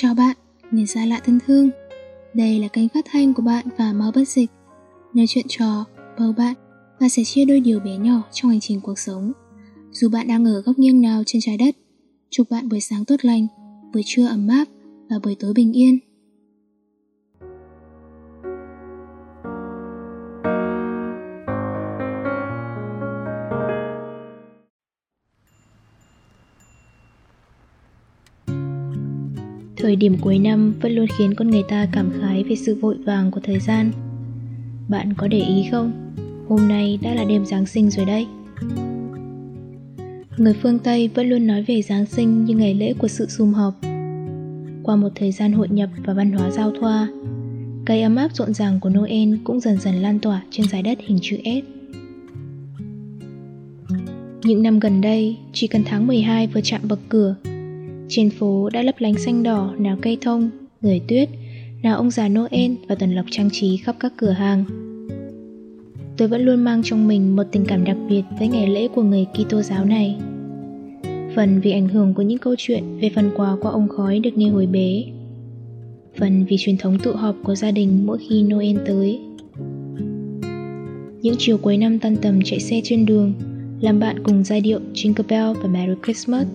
Chào bạn, người xa lạ thân thương. Đây là kênh phát thanh của bạn và Máu Bất Dịch, nơi chuyện trò, bầu bạn và sẻ chia đôi điều bé nhỏ trong hành trình cuộc sống. Dù bạn đang ở góc nghiêng nào trên trái đất, chúc bạn buổi sáng tốt lành, buổi trưa ấm áp và buổi tối bình yên. Thời điểm cuối năm vẫn luôn khiến con người ta cảm khái về sự vội vàng của thời gian. Bạn có để ý không? Hôm nay đã là đêm Giáng sinh rồi đây. Người phương Tây vẫn luôn nói về Giáng sinh như ngày lễ của sự sum họp. Qua một thời gian hội nhập và văn hóa giao thoa, cây ấm áp rộn ràng của Noel cũng dần dần lan tỏa trên trái đất hình chữ S. Những năm gần đây, chỉ cần tháng 12 vừa chạm bậc cửa trên phố đã lấp lánh xanh đỏ, nào cây thông, người tuyết, nào ông già Noel và tuần lộc trang trí khắp các cửa hàng. Tôi vẫn luôn mang trong mình một tình cảm đặc biệt với ngày lễ của người Kitô giáo này. Phần vì ảnh hưởng của những câu chuyện về phần quà qua ông khói được nghe hồi bé. Phần vì truyền thống tụ họp của gia đình mỗi khi Noel tới. Những chiều cuối năm tan tầm chạy xe trên đường, làm bạn cùng giai điệu Jingle Bell và Merry Christmas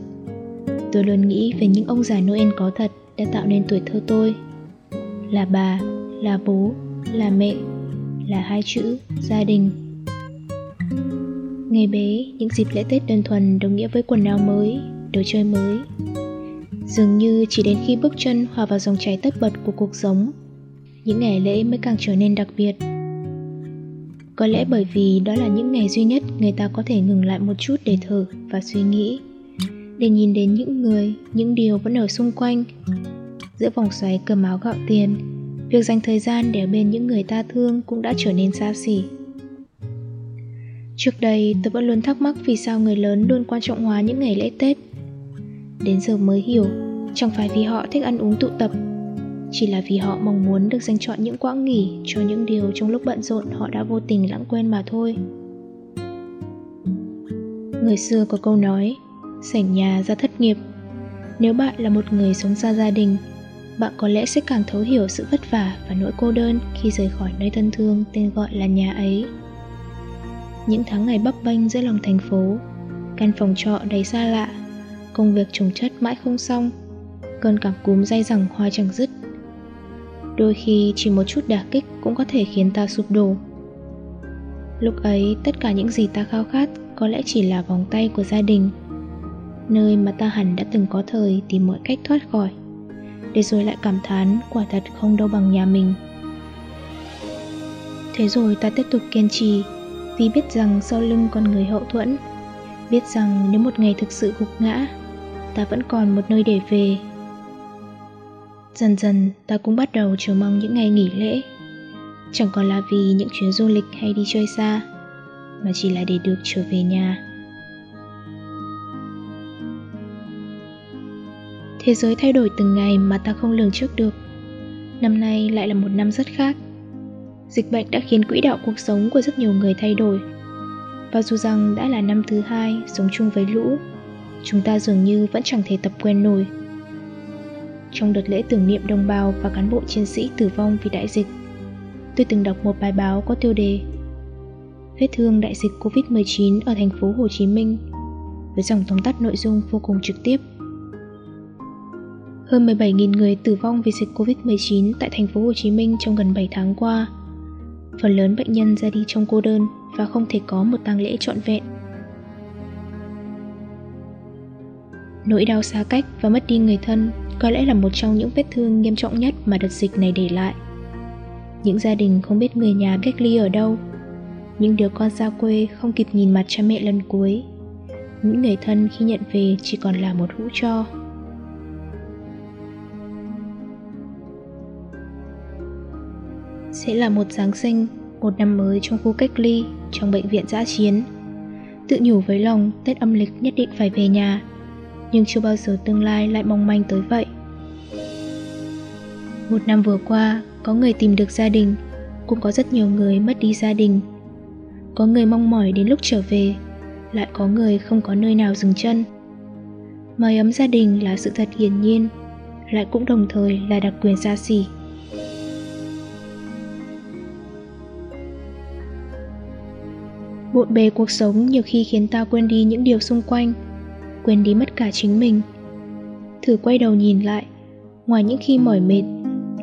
tôi luôn nghĩ về những ông già Noel có thật đã tạo nên tuổi thơ tôi. Là bà, là bố, là mẹ, là hai chữ gia đình. Ngày bé, những dịp lễ Tết đơn thuần đồng nghĩa với quần áo mới, đồ chơi mới. Dường như chỉ đến khi bước chân hòa vào dòng chảy tất bật của cuộc sống, những ngày lễ mới càng trở nên đặc biệt. Có lẽ bởi vì đó là những ngày duy nhất người ta có thể ngừng lại một chút để thở và suy nghĩ để nhìn đến những người, những điều vẫn ở xung quanh. Giữa vòng xoáy cơm áo gạo tiền, việc dành thời gian để ở bên những người ta thương cũng đã trở nên xa xỉ. Trước đây tôi vẫn luôn thắc mắc vì sao người lớn luôn quan trọng hóa những ngày lễ Tết. Đến giờ mới hiểu, chẳng phải vì họ thích ăn uống tụ tập, chỉ là vì họ mong muốn được dành chọn những quãng nghỉ cho những điều trong lúc bận rộn họ đã vô tình lãng quên mà thôi. Người xưa có câu nói, sảnh nhà ra thất nghiệp. Nếu bạn là một người sống xa gia đình, bạn có lẽ sẽ càng thấu hiểu sự vất vả và nỗi cô đơn khi rời khỏi nơi thân thương tên gọi là nhà ấy. Những tháng ngày bấp bênh giữa lòng thành phố, căn phòng trọ đầy xa lạ, công việc trồng chất mãi không xong, cơn cảm cúm dai dẳng hoa chẳng dứt. Đôi khi chỉ một chút đả kích cũng có thể khiến ta sụp đổ. Lúc ấy, tất cả những gì ta khao khát có lẽ chỉ là vòng tay của gia đình nơi mà ta hẳn đã từng có thời tìm mọi cách thoát khỏi, để rồi lại cảm thán quả thật không đâu bằng nhà mình. Thế rồi ta tiếp tục kiên trì, vì biết rằng sau lưng còn người hậu thuẫn, biết rằng nếu một ngày thực sự gục ngã, ta vẫn còn một nơi để về. Dần dần, ta cũng bắt đầu chờ mong những ngày nghỉ lễ. Chẳng còn là vì những chuyến du lịch hay đi chơi xa, mà chỉ là để được trở về nhà. Thế giới thay đổi từng ngày mà ta không lường trước được. Năm nay lại là một năm rất khác. Dịch bệnh đã khiến quỹ đạo cuộc sống của rất nhiều người thay đổi. Và dù rằng đã là năm thứ hai, sống chung với lũ, Chúng ta dường như vẫn chẳng thể tập quen nổi. Trong đợt lễ tưởng niệm đồng bào và cán bộ chiến sĩ tử vong vì đại dịch, Tôi từng đọc một bài báo có tiêu đề Vết thương đại dịch Covid-19 ở thành phố Hồ Chí Minh, với dòng tóm tắt nội dung vô cùng trực tiếp hơn 17.000 người tử vong vì dịch Covid-19 tại thành phố Hồ Chí Minh trong gần 7 tháng qua. Phần lớn bệnh nhân ra đi trong cô đơn và không thể có một tang lễ trọn vẹn. Nỗi đau xa cách và mất đi người thân có lẽ là một trong những vết thương nghiêm trọng nhất mà đợt dịch này để lại. Những gia đình không biết người nhà cách ly ở đâu, những đứa con xa quê không kịp nhìn mặt cha mẹ lần cuối. Những người thân khi nhận về chỉ còn là một hũ cho. Sẽ là một Giáng sinh, một năm mới trong khu cách ly, trong bệnh viện giã chiến. Tự nhủ với lòng Tết âm lịch nhất định phải về nhà, nhưng chưa bao giờ tương lai lại mong manh tới vậy. Một năm vừa qua, có người tìm được gia đình, cũng có rất nhiều người mất đi gia đình. Có người mong mỏi đến lúc trở về, lại có người không có nơi nào dừng chân. Mái ấm gia đình là sự thật hiển nhiên, lại cũng đồng thời là đặc quyền xa xỉ bộn bề cuộc sống nhiều khi khiến ta quên đi những điều xung quanh, quên đi mất cả chính mình. Thử quay đầu nhìn lại, ngoài những khi mỏi mệt,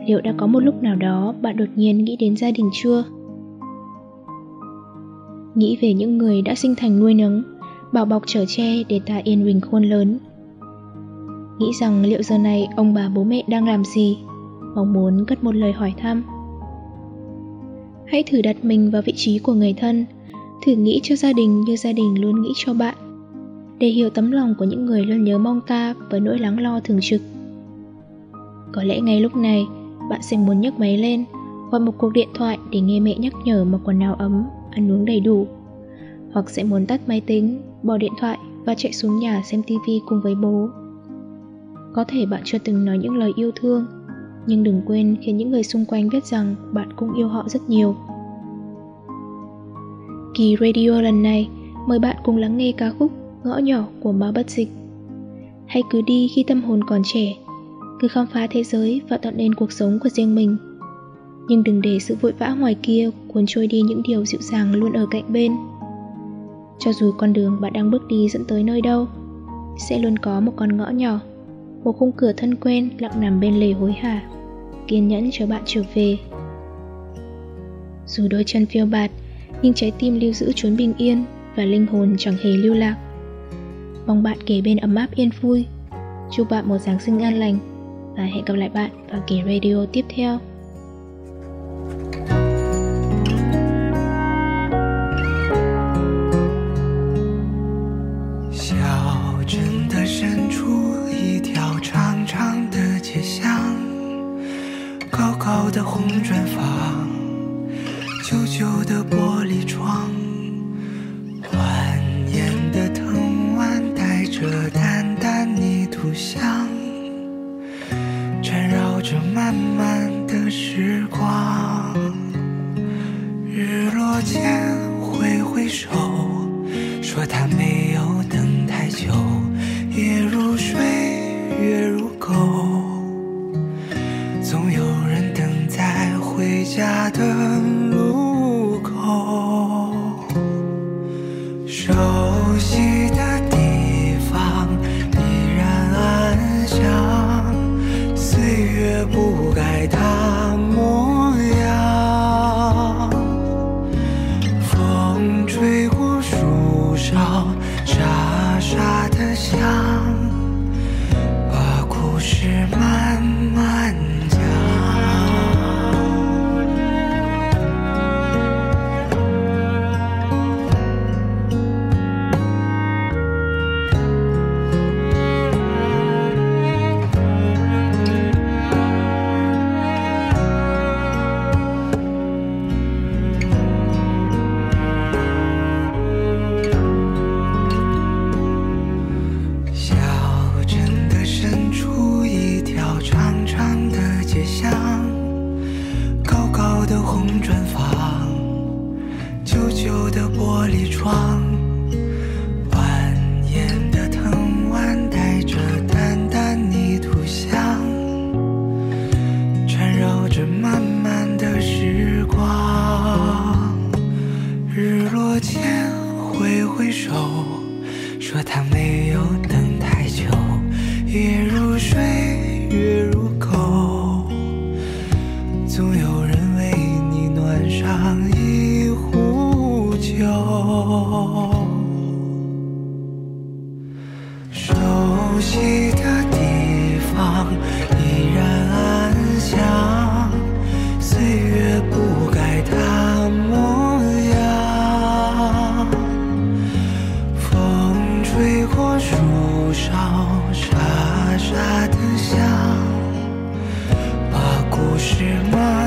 liệu đã có một lúc nào đó bạn đột nhiên nghĩ đến gia đình chưa? Nghĩ về những người đã sinh thành nuôi nấng, bảo bọc trở che để ta yên bình khôn lớn. Nghĩ rằng liệu giờ này ông bà bố mẹ đang làm gì, mong muốn cất một lời hỏi thăm. Hãy thử đặt mình vào vị trí của người thân thử nghĩ cho gia đình như gia đình luôn nghĩ cho bạn. Để hiểu tấm lòng của những người luôn nhớ mong ta với nỗi lắng lo thường trực. Có lẽ ngay lúc này, bạn sẽ muốn nhấc máy lên, gọi một cuộc điện thoại để nghe mẹ nhắc nhở mặc quần áo ấm, ăn uống đầy đủ. Hoặc sẽ muốn tắt máy tính, bỏ điện thoại và chạy xuống nhà xem tivi cùng với bố. Có thể bạn chưa từng nói những lời yêu thương, nhưng đừng quên khiến những người xung quanh biết rằng bạn cũng yêu họ rất nhiều kỳ radio lần này, mời bạn cùng lắng nghe ca khúc ngõ nhỏ của Mao bất dịch. Hãy cứ đi khi tâm hồn còn trẻ, cứ khám phá thế giới và tạo nên cuộc sống của riêng mình. Nhưng đừng để sự vội vã ngoài kia cuốn trôi đi những điều dịu dàng luôn ở cạnh bên. Cho dù con đường bạn đang bước đi dẫn tới nơi đâu, sẽ luôn có một con ngõ nhỏ, một khung cửa thân quen lặng nằm bên lề hối hả, kiên nhẫn cho bạn trở về. Dù đôi chân phiêu bạt nhưng trái tim lưu giữ chốn bình yên và linh hồn chẳng hề lưu lạc. Mong bạn kể bên ấm áp yên vui. Chúc bạn một giáng sinh an lành và hẹn gặp lại bạn vào kỳ radio tiếp theo. 想缠绕着漫漫的时光。红砖房旧旧的玻璃窗蜿蜒的藤蔓带着淡淡泥土香缠绕着漫漫的时光。日落前挥挥手说他没有哦熟悉的地方依然安详。岁月不改它模样风吹过树梢沙沙的响把故事慢